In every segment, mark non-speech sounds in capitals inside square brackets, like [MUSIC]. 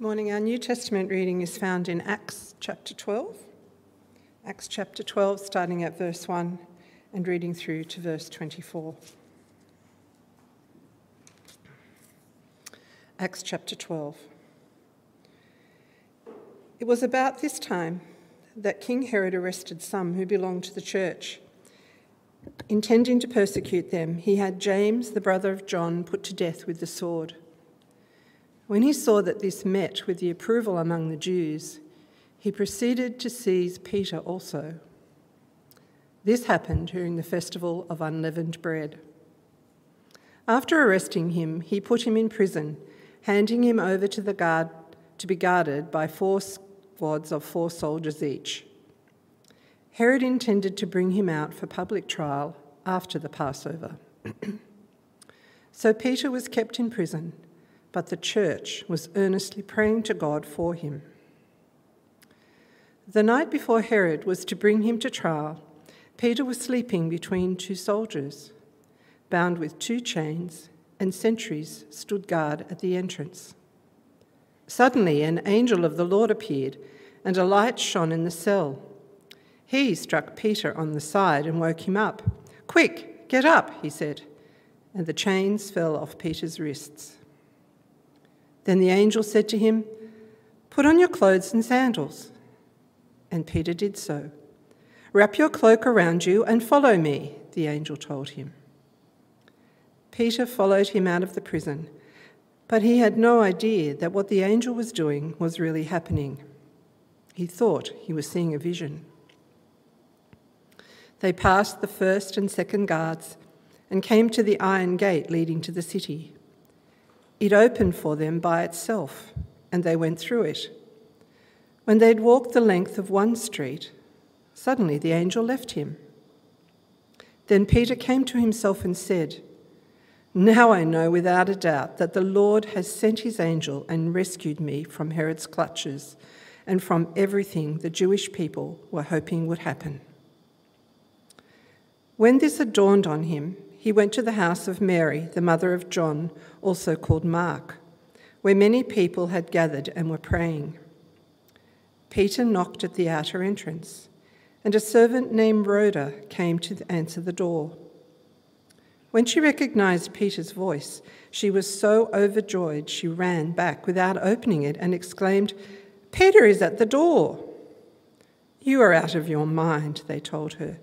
Morning. Our New Testament reading is found in Acts chapter 12. Acts chapter 12, starting at verse 1 and reading through to verse 24. Acts chapter 12. It was about this time that King Herod arrested some who belonged to the church. Intending to persecute them, he had James, the brother of John, put to death with the sword. When he saw that this met with the approval among the Jews, he proceeded to seize Peter also. This happened during the festival of unleavened bread. After arresting him, he put him in prison, handing him over to the guard to be guarded by four squads of four soldiers each. Herod intended to bring him out for public trial after the Passover. [CLEARS THROAT] so Peter was kept in prison but the church was earnestly praying to God for him. The night before Herod was to bring him to trial, Peter was sleeping between two soldiers, bound with two chains, and sentries stood guard at the entrance. Suddenly, an angel of the Lord appeared, and a light shone in the cell. He struck Peter on the side and woke him up. Quick, get up, he said, and the chains fell off Peter's wrists. Then the angel said to him, Put on your clothes and sandals. And Peter did so. Wrap your cloak around you and follow me, the angel told him. Peter followed him out of the prison, but he had no idea that what the angel was doing was really happening. He thought he was seeing a vision. They passed the first and second guards and came to the iron gate leading to the city. It opened for them by itself, and they went through it. When they'd walked the length of one street, suddenly the angel left him. Then Peter came to himself and said, Now I know without a doubt that the Lord has sent his angel and rescued me from Herod's clutches and from everything the Jewish people were hoping would happen. When this had dawned on him, he went to the house of Mary, the mother of John, also called Mark, where many people had gathered and were praying. Peter knocked at the outer entrance, and a servant named Rhoda came to answer the door. When she recognized Peter's voice, she was so overjoyed she ran back without opening it and exclaimed, Peter is at the door. You are out of your mind, they told her.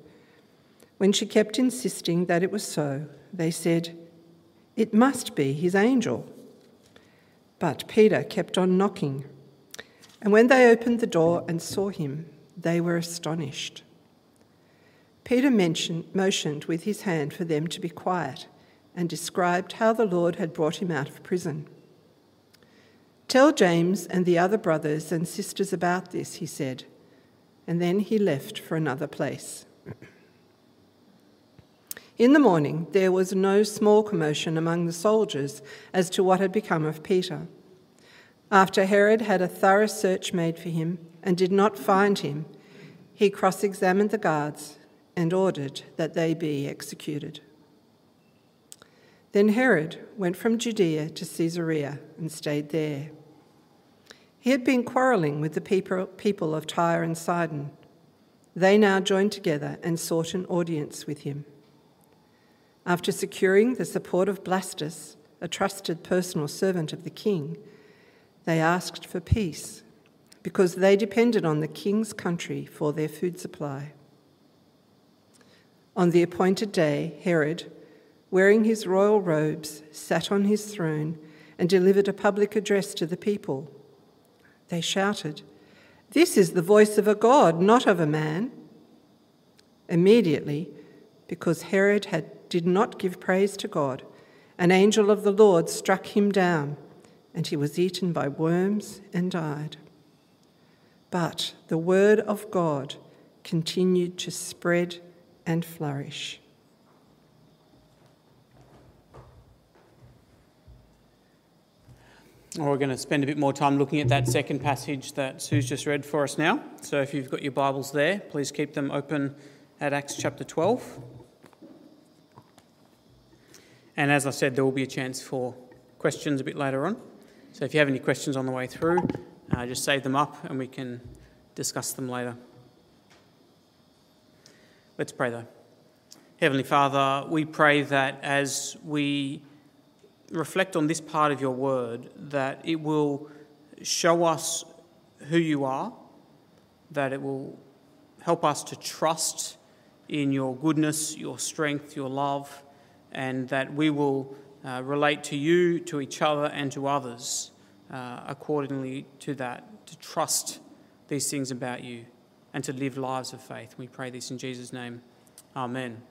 When she kept insisting that it was so, they said, It must be his angel. But Peter kept on knocking. And when they opened the door and saw him, they were astonished. Peter mentioned, motioned with his hand for them to be quiet and described how the Lord had brought him out of prison. Tell James and the other brothers and sisters about this, he said, and then he left for another place. In the morning, there was no small commotion among the soldiers as to what had become of Peter. After Herod had a thorough search made for him and did not find him, he cross examined the guards and ordered that they be executed. Then Herod went from Judea to Caesarea and stayed there. He had been quarrelling with the people of Tyre and Sidon. They now joined together and sought an audience with him. After securing the support of Blastus, a trusted personal servant of the king, they asked for peace because they depended on the king's country for their food supply. On the appointed day, Herod, wearing his royal robes, sat on his throne and delivered a public address to the people. They shouted, This is the voice of a God, not of a man. Immediately, because Herod had did not give praise to God, an angel of the Lord struck him down, and he was eaten by worms and died. But the word of God continued to spread and flourish. we're going to spend a bit more time looking at that second passage that Sue's just read for us now. So if you've got your Bibles there, please keep them open at Acts chapter 12. And as I said, there will be a chance for questions a bit later on. So if you have any questions on the way through, uh, just save them up and we can discuss them later. Let's pray though. Heavenly Father, we pray that as we reflect on this part of your word, that it will show us who you are, that it will help us to trust in your goodness, your strength, your love, and that we will uh, relate to you, to each other, and to others uh, accordingly to that, to trust these things about you and to live lives of faith. We pray this in Jesus' name. Amen.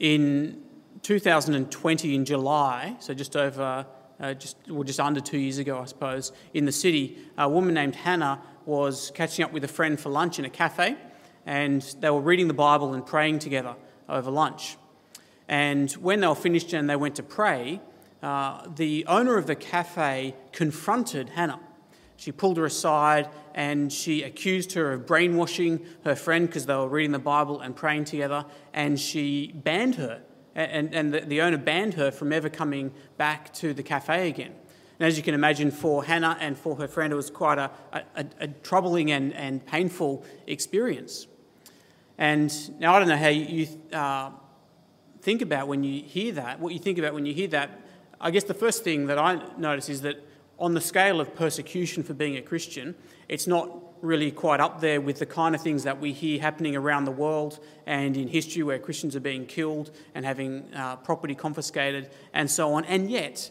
In 2020, in July, so just over, uh, just well, just under two years ago, I suppose, in the city, a woman named Hannah was catching up with a friend for lunch in a cafe, and they were reading the Bible and praying together over lunch. And when they were finished and they went to pray, uh, the owner of the cafe confronted Hannah. She pulled her aside and she accused her of brainwashing her friend because they were reading the Bible and praying together, and she banned her. And, and the, the owner banned her from ever coming back to the cafe again. And as you can imagine, for Hannah and for her friend, it was quite a, a, a troubling and, and painful experience. And now I don't know how you uh, think about when you hear that, what you think about when you hear that. I guess the first thing that I notice is that on the scale of persecution for being a Christian, it's not really quite up there with the kind of things that we hear happening around the world and in history where Christians are being killed and having uh, property confiscated and so on. And yet,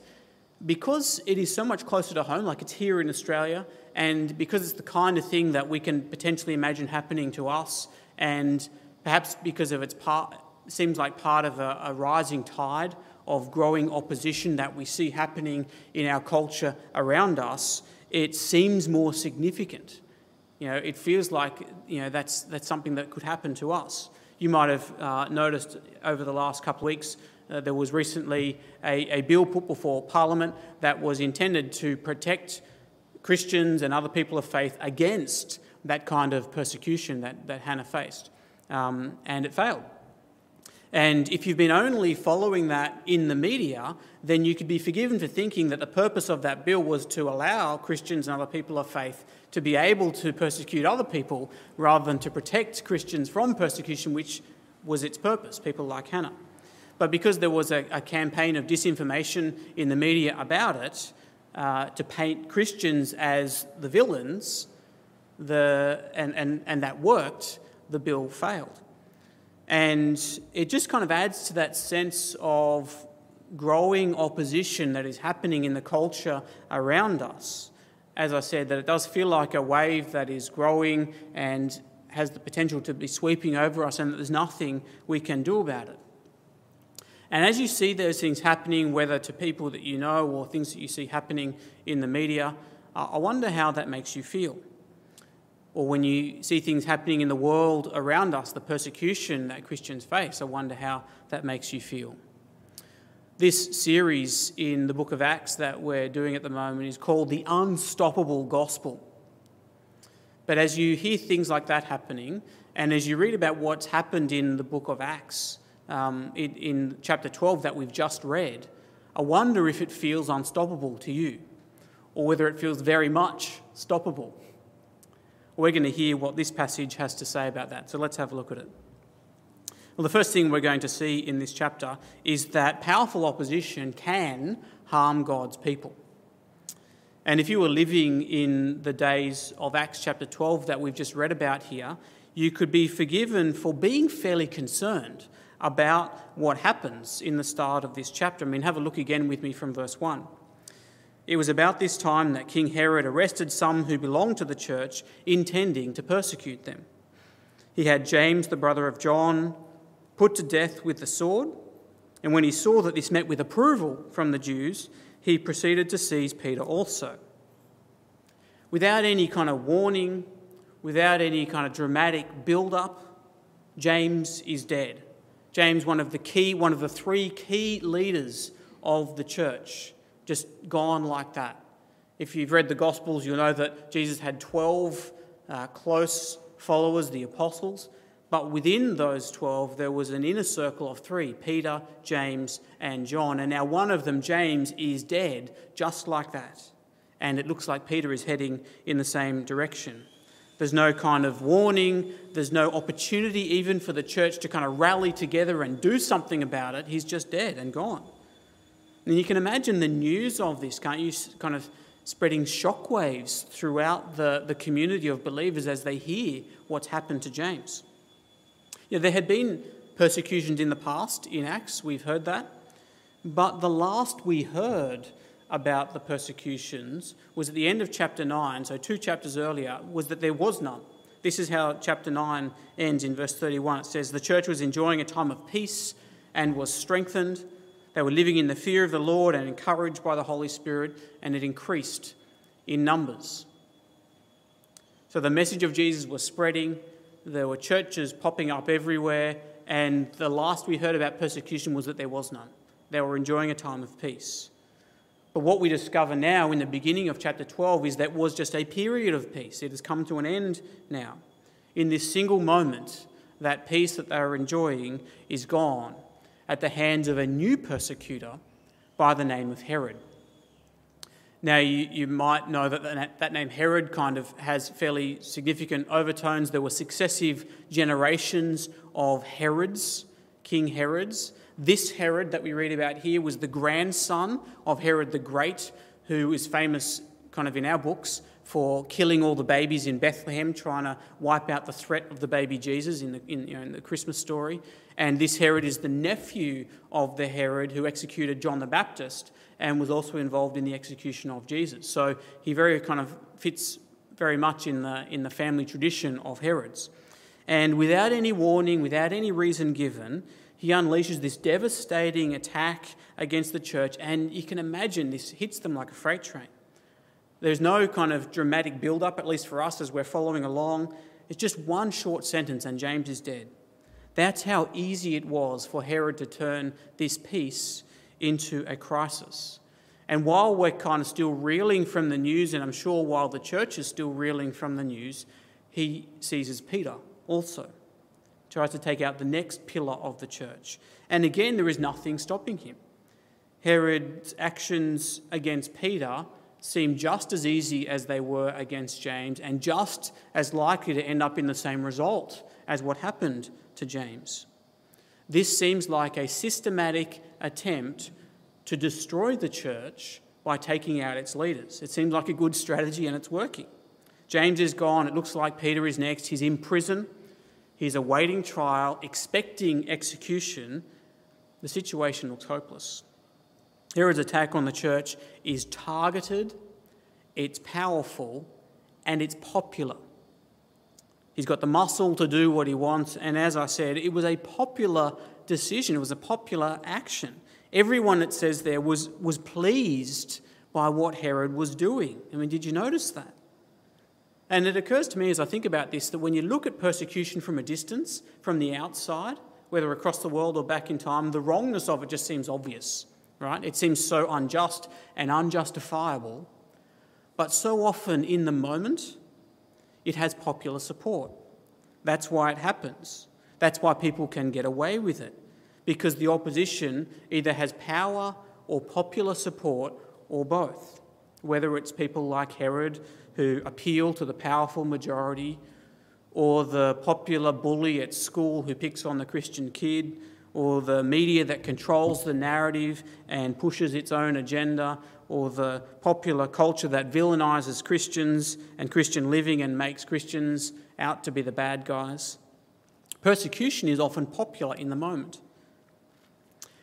because it is so much closer to home, like it's here in Australia, and because it's the kind of thing that we can potentially imagine happening to us, and perhaps because of its part, seems like part of a, a rising tide of growing opposition that we see happening in our culture around us, it seems more significant. You know, it feels like you know that's that's something that could happen to us. You might have uh, noticed over the last couple of weeks uh, there was recently a, a bill put before Parliament that was intended to protect Christians and other people of faith against that kind of persecution that, that Hannah faced. Um, and it failed. And if you've been only following that in the media, then you could be forgiven for thinking that the purpose of that bill was to allow Christians and other people of faith to be able to persecute other people rather than to protect Christians from persecution, which was its purpose, people like Hannah. But because there was a, a campaign of disinformation in the media about it, uh, to paint Christians as the villains, the, and, and, and that worked, the bill failed. And it just kind of adds to that sense of growing opposition that is happening in the culture around us. As I said, that it does feel like a wave that is growing and has the potential to be sweeping over us, and that there's nothing we can do about it. And as you see those things happening, whether to people that you know or things that you see happening in the media, I wonder how that makes you feel or when you see things happening in the world around us, the persecution that Christians face, I wonder how that makes you feel. This series in the book of Acts that we're doing at the moment is called The Unstoppable Gospel. But as you hear things like that happening, and as you read about what's happened in the book of Acts, um, in, in chapter 12 that we've just read, I wonder if it feels unstoppable to you, or whether it feels very much stoppable. We're going to hear what this passage has to say about that. So let's have a look at it. Well, the first thing we're going to see in this chapter is that powerful opposition can harm God's people. And if you were living in the days of Acts chapter 12 that we've just read about here, you could be forgiven for being fairly concerned about what happens in the start of this chapter. I mean, have a look again with me from verse 1. It was about this time that King Herod arrested some who belonged to the church, intending to persecute them. He had James, the brother of John, put to death with the sword, and when he saw that this met with approval from the Jews, he proceeded to seize Peter also. Without any kind of warning, without any kind of dramatic build up, James is dead. James, one of the key, one of the three key leaders of the church just gone like that. If you've read the Gospels, you'll know that Jesus had 12 uh, close followers, the apostles. But within those 12, there was an inner circle of three Peter, James, and John. And now one of them, James, is dead, just like that. And it looks like Peter is heading in the same direction. There's no kind of warning, there's no opportunity even for the church to kind of rally together and do something about it. He's just dead and gone. And you can imagine the news of this, can't you? Kind of spreading shockwaves throughout the, the community of believers as they hear what's happened to James. Yeah, there had been persecutions in the past in Acts, we've heard that. But the last we heard about the persecutions was at the end of chapter 9, so two chapters earlier, was that there was none. This is how chapter 9 ends in verse 31. It says, The church was enjoying a time of peace and was strengthened. They were living in the fear of the Lord and encouraged by the Holy Spirit, and it increased in numbers. So the message of Jesus was spreading. There were churches popping up everywhere, and the last we heard about persecution was that there was none. They were enjoying a time of peace. But what we discover now in the beginning of chapter 12 is that was just a period of peace. It has come to an end now. In this single moment, that peace that they are enjoying is gone at the hands of a new persecutor by the name of Herod. Now, you, you might know that that name Herod kind of has fairly significant overtones. There were successive generations of Herods, King Herods. This Herod that we read about here was the grandson of Herod the Great, who is famous kind of in our books for killing all the babies in Bethlehem, trying to wipe out the threat of the baby Jesus in the, in, you know, in the Christmas story. And this Herod is the nephew of the Herod who executed John the Baptist and was also involved in the execution of Jesus. So he very kind of fits very much in the, in the family tradition of Herods. And without any warning, without any reason given, he unleashes this devastating attack against the church, and you can imagine this hits them like a freight train. There's no kind of dramatic build up, at least for us as we're following along. It's just one short sentence, and James is dead. That's how easy it was for Herod to turn this peace into a crisis. And while we're kind of still reeling from the news, and I'm sure while the church is still reeling from the news, he seizes Peter also tries to take out the next pillar of the church. And again, there is nothing stopping him. Herod's actions against Peter seem just as easy as they were against James and just as likely to end up in the same result as what happened to James. This seems like a systematic attempt to destroy the church by taking out its leaders. It seems like a good strategy and it's working. James is gone. It looks like Peter is next. He's in prison. He's awaiting trial, expecting execution. The situation looks hopeless. Herod's attack on the church is targeted, it's powerful, and it's popular. He's got the muscle to do what he wants, and as I said, it was a popular decision, it was a popular action. Everyone, it says there, was, was pleased by what Herod was doing. I mean, did you notice that? And it occurs to me as I think about this that when you look at persecution from a distance, from the outside, whether across the world or back in time, the wrongness of it just seems obvious, right? It seems so unjust and unjustifiable. But so often in the moment, it has popular support. That's why it happens. That's why people can get away with it, because the opposition either has power or popular support or both. Whether it's people like Herod who appeal to the powerful majority, or the popular bully at school who picks on the Christian kid, or the media that controls the narrative and pushes its own agenda, or the popular culture that villainises Christians and Christian living and makes Christians out to be the bad guys. Persecution is often popular in the moment.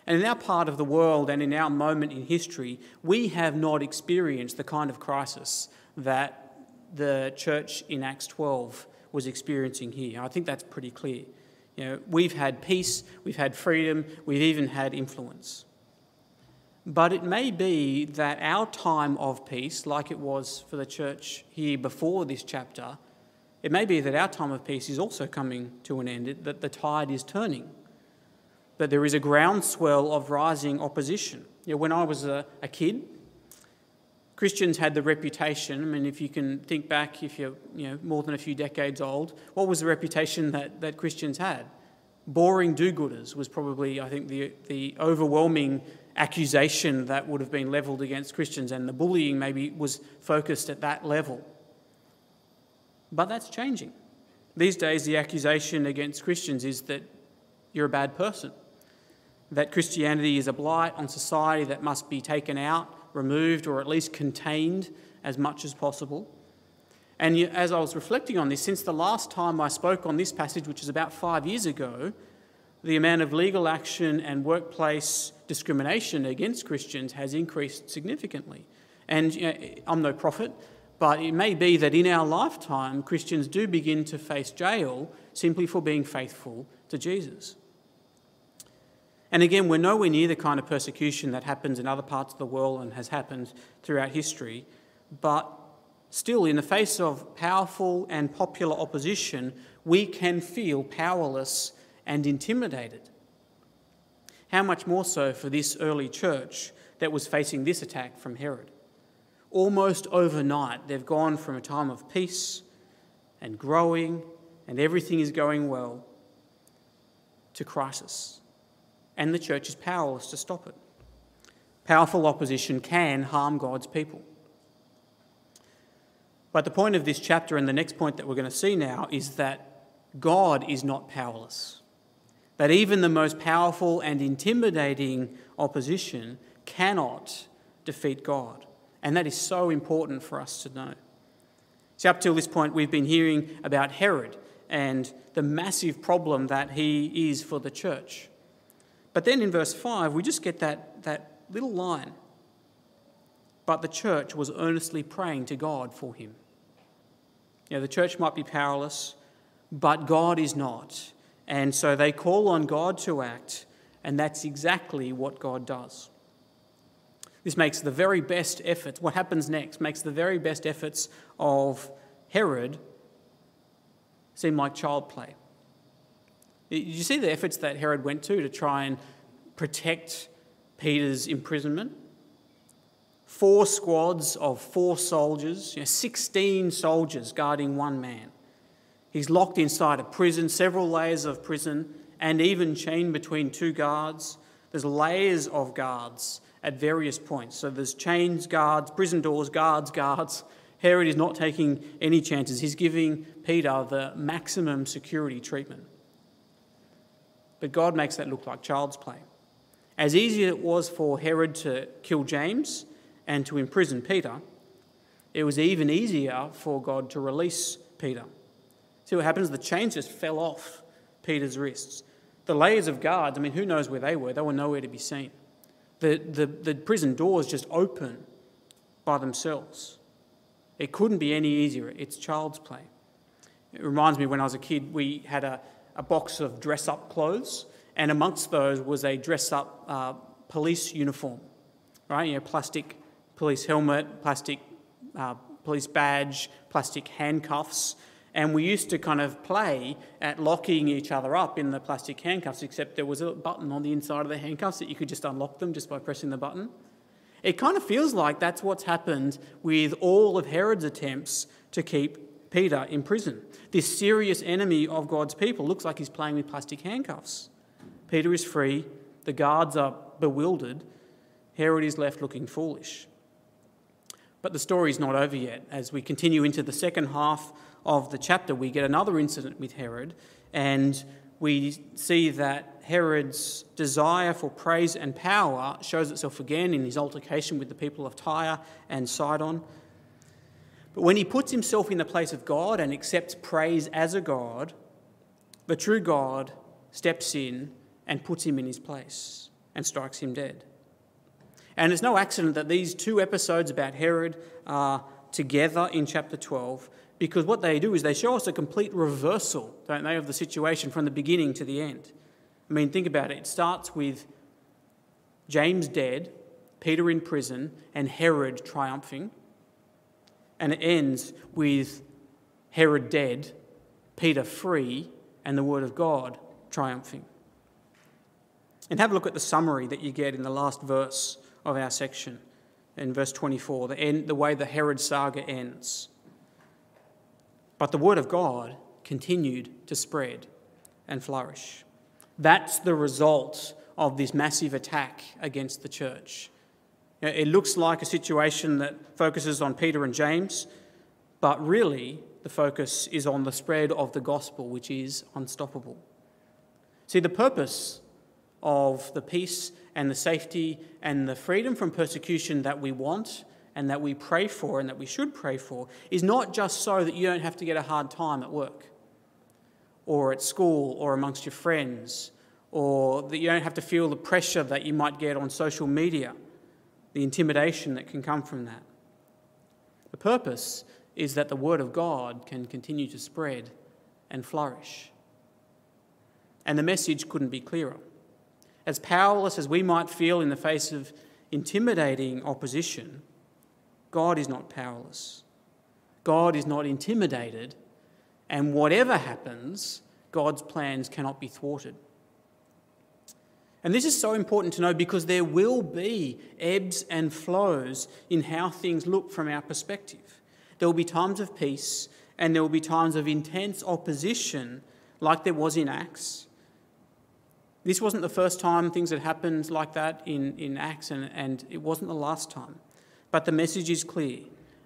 And in our part of the world and in our moment in history, we have not experienced the kind of crisis that the church in Acts 12 was experiencing here. I think that's pretty clear. You know, we've had peace, we've had freedom, we've even had influence. But it may be that our time of peace, like it was for the church here before this chapter, it may be that our time of peace is also coming to an end, that the tide is turning, that there is a groundswell of rising opposition. You know, when I was a, a kid, Christians had the reputation. I mean, if you can think back, if you're you know, more than a few decades old, what was the reputation that, that Christians had? Boring do gooders was probably, I think, the, the overwhelming accusation that would have been levelled against Christians, and the bullying maybe was focused at that level. But that's changing. These days, the accusation against Christians is that you're a bad person, that Christianity is a blight on society that must be taken out, removed, or at least contained as much as possible. And as I was reflecting on this, since the last time I spoke on this passage, which is about five years ago, the amount of legal action and workplace discrimination against Christians has increased significantly. And you know, I'm no prophet, but it may be that in our lifetime, Christians do begin to face jail simply for being faithful to Jesus. And again, we're nowhere near the kind of persecution that happens in other parts of the world and has happened throughout history, but still, in the face of powerful and popular opposition, we can feel powerless and intimidated. How much more so for this early church that was facing this attack from Herod? Almost overnight, they've gone from a time of peace and growing and everything is going well to crisis. And the church is powerless to stop it. Powerful opposition can harm God's people. But the point of this chapter and the next point that we're going to see now is that God is not powerless that even the most powerful and intimidating opposition cannot defeat God. And that is so important for us to know. See, up till this point, we've been hearing about Herod and the massive problem that he is for the church. But then in verse 5, we just get that, that little line. But the church was earnestly praying to God for him. You know, the church might be powerless, but God is not. And so they call on God to act, and that's exactly what God does. This makes the very best efforts, what happens next, makes the very best efforts of Herod seem like child play. You see the efforts that Herod went to to try and protect Peter's imprisonment? Four squads of four soldiers, you know, 16 soldiers guarding one man. He's locked inside a prison, several layers of prison, and even chained between two guards. There's layers of guards at various points. So there's chains, guards, prison doors, guards, guards. Herod is not taking any chances. He's giving Peter the maximum security treatment. But God makes that look like child's play. As easy as it was for Herod to kill James and to imprison Peter, it was even easier for God to release Peter. See what happens? The chains just fell off Peter's wrists. The layers of guards, I mean, who knows where they were? They were nowhere to be seen. The, the, the prison doors just open by themselves. It couldn't be any easier. It's child's play. It reminds me when I was a kid, we had a, a box of dress up clothes, and amongst those was a dress up uh, police uniform, right? You know, plastic police helmet, plastic uh, police badge, plastic handcuffs. And we used to kind of play at locking each other up in the plastic handcuffs, except there was a button on the inside of the handcuffs that you could just unlock them just by pressing the button. It kind of feels like that's what's happened with all of Herod's attempts to keep Peter in prison. This serious enemy of God's people looks like he's playing with plastic handcuffs. Peter is free, the guards are bewildered, Herod is left looking foolish. But the story's not over yet. As we continue into the second half of the chapter, we get another incident with Herod, and we see that Herod's desire for praise and power shows itself again in his altercation with the people of Tyre and Sidon. But when he puts himself in the place of God and accepts praise as a God, the true God steps in and puts him in his place and strikes him dead. And it's no accident that these two episodes about Herod are together in chapter 12 because what they do is they show us a complete reversal, don't they, of the situation from the beginning to the end. I mean, think about it. It starts with James dead, Peter in prison, and Herod triumphing. And it ends with Herod dead, Peter free, and the Word of God triumphing. And have a look at the summary that you get in the last verse of our section. in verse 24, the, end, the way the Herod saga ends. But the word of God continued to spread and flourish. That's the result of this massive attack against the church. It looks like a situation that focuses on Peter and James, but really the focus is on the spread of the gospel, which is unstoppable. See, the purpose of the peace and the safety and the freedom from persecution that we want and that we pray for and that we should pray for is not just so that you don't have to get a hard time at work or at school or amongst your friends or that you don't have to feel the pressure that you might get on social media, the intimidation that can come from that. The purpose is that the Word of God can continue to spread and flourish. And the message couldn't be clearer. As powerless as we might feel in the face of intimidating opposition, God is not powerless. God is not intimidated, and whatever happens, God's plans cannot be thwarted. And this is so important to know because there will be ebbs and flows in how things look from our perspective. There will be times of peace and there will be times of intense opposition, like there was in Acts. This wasn't the first time things had happened like that in, in Acts, and, and it wasn't the last time. But the message is clear.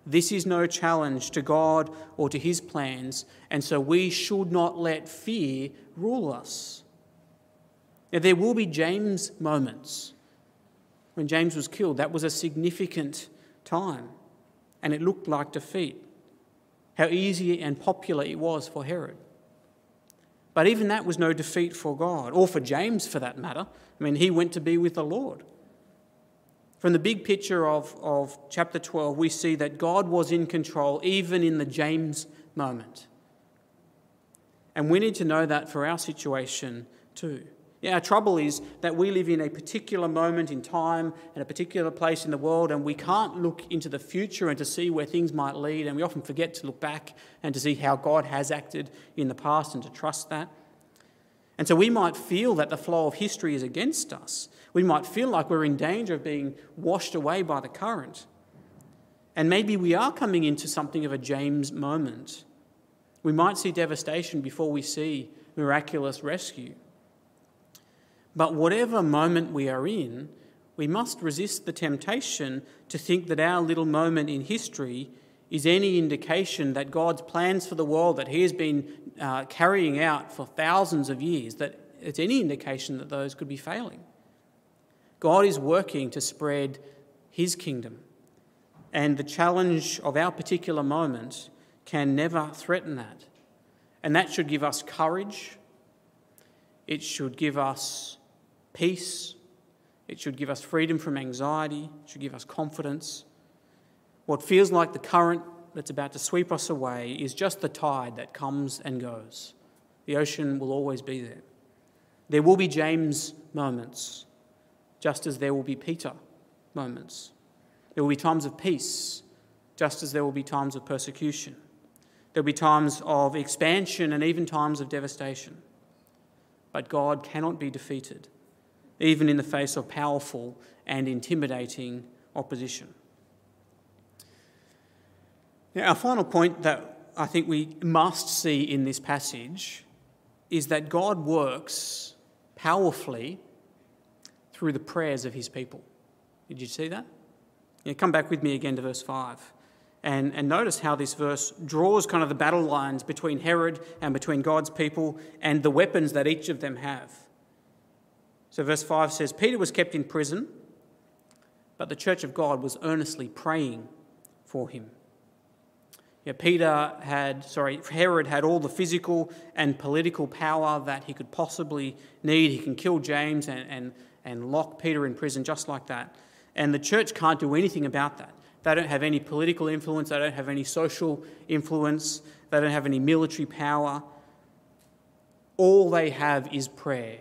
This is no challenge to God or to his plans, and so we should not let fear rule us. Now, there will be James moments. When James was killed, that was a significant time, and it looked like defeat. How easy and popular it was for Herod. But even that was no defeat for God, or for James for that matter. I mean, he went to be with the Lord. From the big picture of, of chapter 12, we see that God was in control even in the James moment. And we need to know that for our situation too. Yeah, our trouble is that we live in a particular moment in time and a particular place in the world, and we can't look into the future and to see where things might lead, and we often forget to look back and to see how God has acted in the past and to trust that. And so we might feel that the flow of history is against us. We might feel like we're in danger of being washed away by the current. And maybe we are coming into something of a James moment. We might see devastation before we see miraculous rescue. But whatever moment we are in, we must resist the temptation to think that our little moment in history is any indication that God's plans for the world that He has been uh, carrying out for thousands of years, that it's any indication that those could be failing. God is working to spread His kingdom, and the challenge of our particular moment can never threaten that. And that should give us courage, it should give us peace, it should give us freedom from anxiety, it should give us confidence. What feels like the current that's about to sweep us away is just the tide that comes and goes. The ocean will always be there. There will be James moments, just as there will be Peter moments. There will be times of peace, just as there will be times of persecution. There will be times of expansion and even times of devastation. But God cannot be defeated, even in the face of powerful and intimidating opposition. Now, our final point that I think we must see in this passage is that God works powerfully through the prayers of his people. Did you see that? Come back with me again to verse 5. And, and notice how this verse draws kind of the battle lines between Herod and between God's people and the weapons that each of them have. So, verse 5 says Peter was kept in prison, but the church of God was earnestly praying for him. Yeah, Peter had, sorry, Herod had all the physical and political power that he could possibly need. He can kill James and, and, and lock Peter in prison just like that. And the church can't do anything about that. They don't have any political influence, they don't have any social influence, they don't have any military power. All they have is prayer.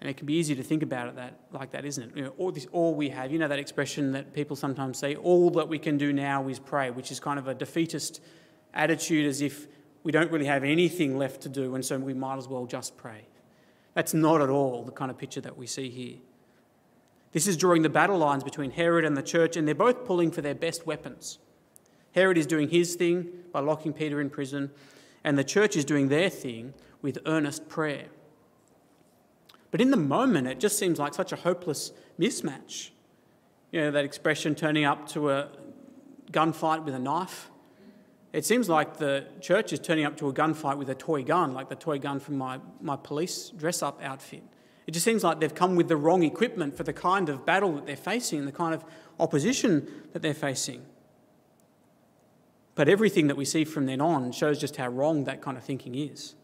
And it can be easy to think about it that, like that, isn't it? You know, all, this, all we have, you know that expression that people sometimes say, all that we can do now is pray, which is kind of a defeatist attitude as if we don't really have anything left to do and so we might as well just pray. That's not at all the kind of picture that we see here. This is drawing the battle lines between Herod and the church, and they're both pulling for their best weapons. Herod is doing his thing by locking Peter in prison, and the church is doing their thing with earnest prayer. But in the moment, it just seems like such a hopeless mismatch. You know, that expression turning up to a gunfight with a knife. It seems like the church is turning up to a gunfight with a toy gun, like the toy gun from my, my police dress up outfit. It just seems like they've come with the wrong equipment for the kind of battle that they're facing, and the kind of opposition that they're facing. But everything that we see from then on shows just how wrong that kind of thinking is.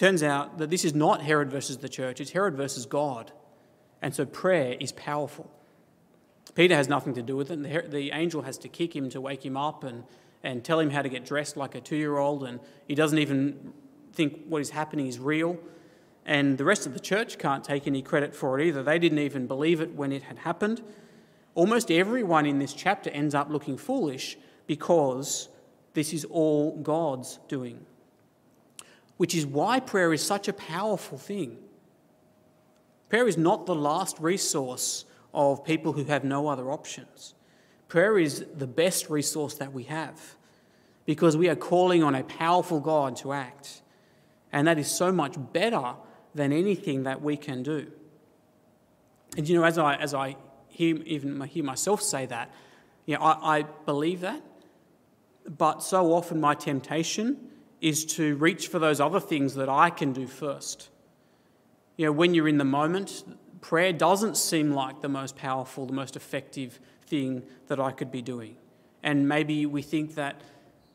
Turns out that this is not Herod versus the church, it's Herod versus God. And so prayer is powerful. Peter has nothing to do with it. The, the angel has to kick him to wake him up and, and tell him how to get dressed like a two year old, and he doesn't even think what is happening is real. And the rest of the church can't take any credit for it either. They didn't even believe it when it had happened. Almost everyone in this chapter ends up looking foolish because this is all God's doing. Which is why prayer is such a powerful thing. Prayer is not the last resource of people who have no other options. Prayer is the best resource that we have because we are calling on a powerful God to act. And that is so much better than anything that we can do. And you know, as I, as I hear, even hear myself say that, you know, I, I believe that, but so often my temptation is to reach for those other things that I can do first. You know, when you're in the moment, prayer doesn't seem like the most powerful, the most effective thing that I could be doing. And maybe we think that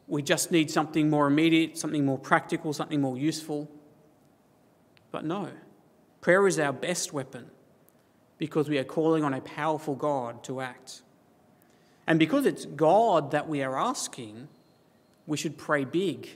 we just need something more immediate, something more practical, something more useful. But no, prayer is our best weapon because we are calling on a powerful God to act. And because it's God that we are asking, we should pray big.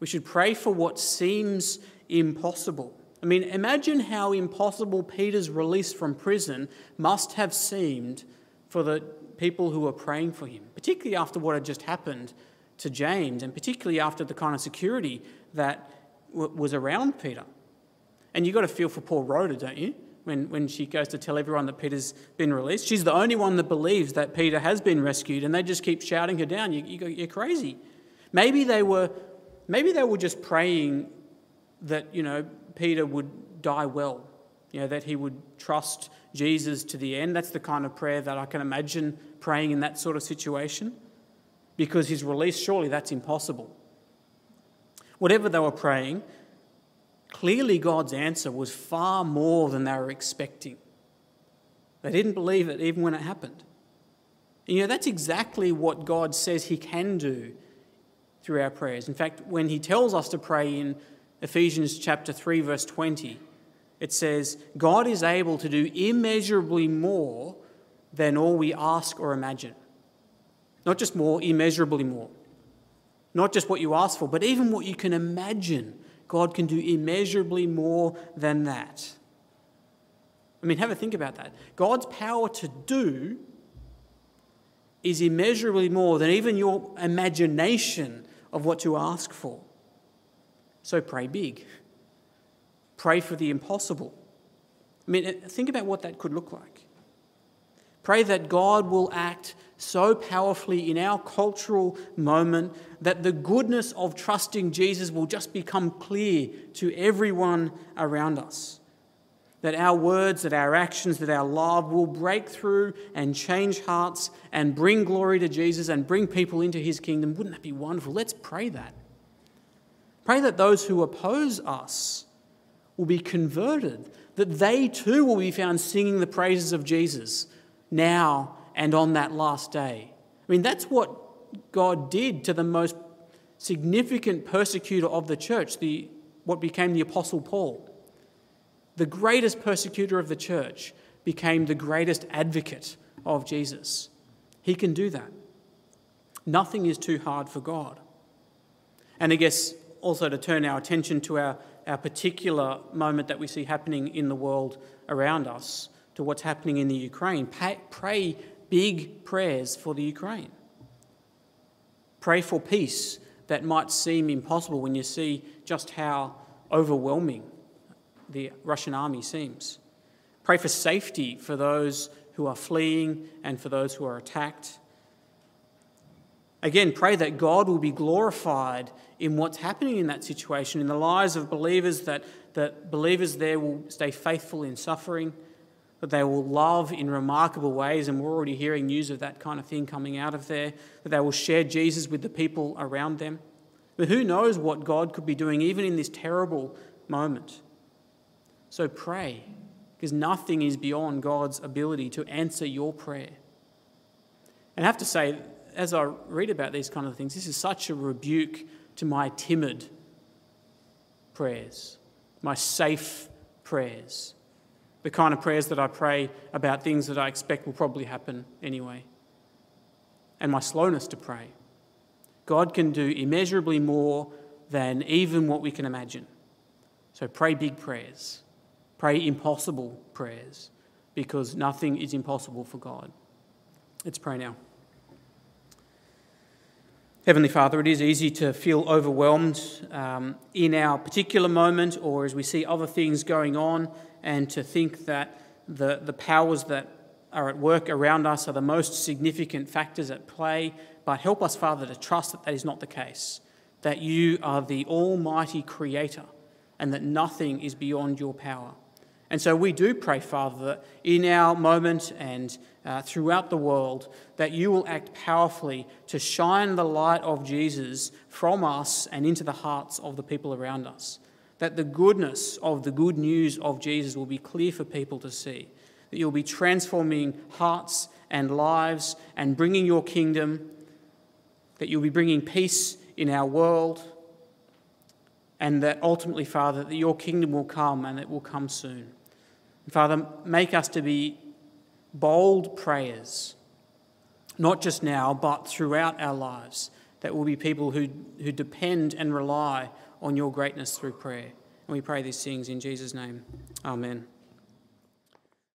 We should pray for what seems impossible. I mean, imagine how impossible Peter's release from prison must have seemed for the people who were praying for him, particularly after what had just happened to James, and particularly after the kind of security that w- was around Peter. And you've got to feel for poor Rhoda, don't you? When, when she goes to tell everyone that Peter's been released. She's the only one that believes that Peter has been rescued, and they just keep shouting her down. You, you, you're crazy. Maybe they were, maybe they were just praying that, you know, Peter would die well, you know, that he would trust Jesus to the end. That's the kind of prayer that I can imagine praying in that sort of situation. Because his release, surely that's impossible. Whatever they were praying, clearly God's answer was far more than they were expecting. They didn't believe it even when it happened. And, you know, that's exactly what God says He can do through our prayers. In fact, when He tells us to pray in Ephesians chapter 3 verse 20, it says, God is able to do immeasurably more than all we ask or imagine. Not just more, immeasurably more. Not just what you ask for, but even what you can imagine. God can do immeasurably more than that. I mean, have a think about that. God's power to do is immeasurably more than even your imagination of what to ask for. So pray big. Pray for the impossible. I mean, uh, think about what that could look like. Pray that God will act so powerfully in our cultural moment that the goodness of trusting Jesus will just become clear to everyone around us. That our words, that our actions, that our love will break through and change hearts and bring glory to Jesus and bring people into his kingdom. Wouldn't that be wonderful? Let's pray that. Pray that those who oppose us will be converted, that they too will be found singing the praises of Jesus now and on that last day. I mean, that's what God did to the most significant persecutor of the church, the, what became the Apostle Paul. The greatest persecutor of the church became the greatest advocate of Jesus. He can do that. Nothing is too hard for God. And I guess also to turn our attention to our, our particular moment that we see happening in the world around us, to what's happening in the Ukraine. Pay, pray big prayers for the Ukraine. Pray for peace that might seem impossible when you see just how overwhelming the Russian army seems. Pray for safety for those who are fleeing and for those who are attacked. Again, pray that God will be glorified in what's happening in that situation, in the lives of believers, that, that believers there will stay faithful in suffering, that they will love in remarkable ways, and we're already hearing news of that kind of thing coming out of there, that they will share Jesus with the people around them. But who knows what God could be doing even in this terrible moment? So pray, because nothing is beyond God's ability to answer your prayer. And I have to say, as I read about these kind of things, this is such a rebuke to my timid prayers, my safe prayers, the kind of prayers that I pray about things that I expect will probably happen anyway, and my slowness to pray. God can do immeasurably more than even what we can imagine. So pray big prayers, pray impossible prayers, because nothing is impossible for God. Let's pray now. Heavenly Father, it is easy to feel overwhelmed um, in our particular moment or as we see other things going on and to think that the, the powers that are at work around us are the most significant factors at play. But help us, Father, to trust that that is not the case, that you are the Almighty Creator and that nothing is beyond your power. And so we do pray, Father, that in our moment and uh, throughout the world, that you will act powerfully to shine the light of Jesus from us and into the hearts of the people around us. That the goodness of the good news of Jesus will be clear for people to see. That you'll be transforming hearts and lives and bringing your kingdom. That you'll be bringing peace in our world. And that ultimately, Father, that your kingdom will come and it will come soon. Father, make us to be bold prayers, not just now, but throughout our lives, that will be people who, who depend and rely on your greatness through prayer. And we pray these things in Jesus' name. Amen.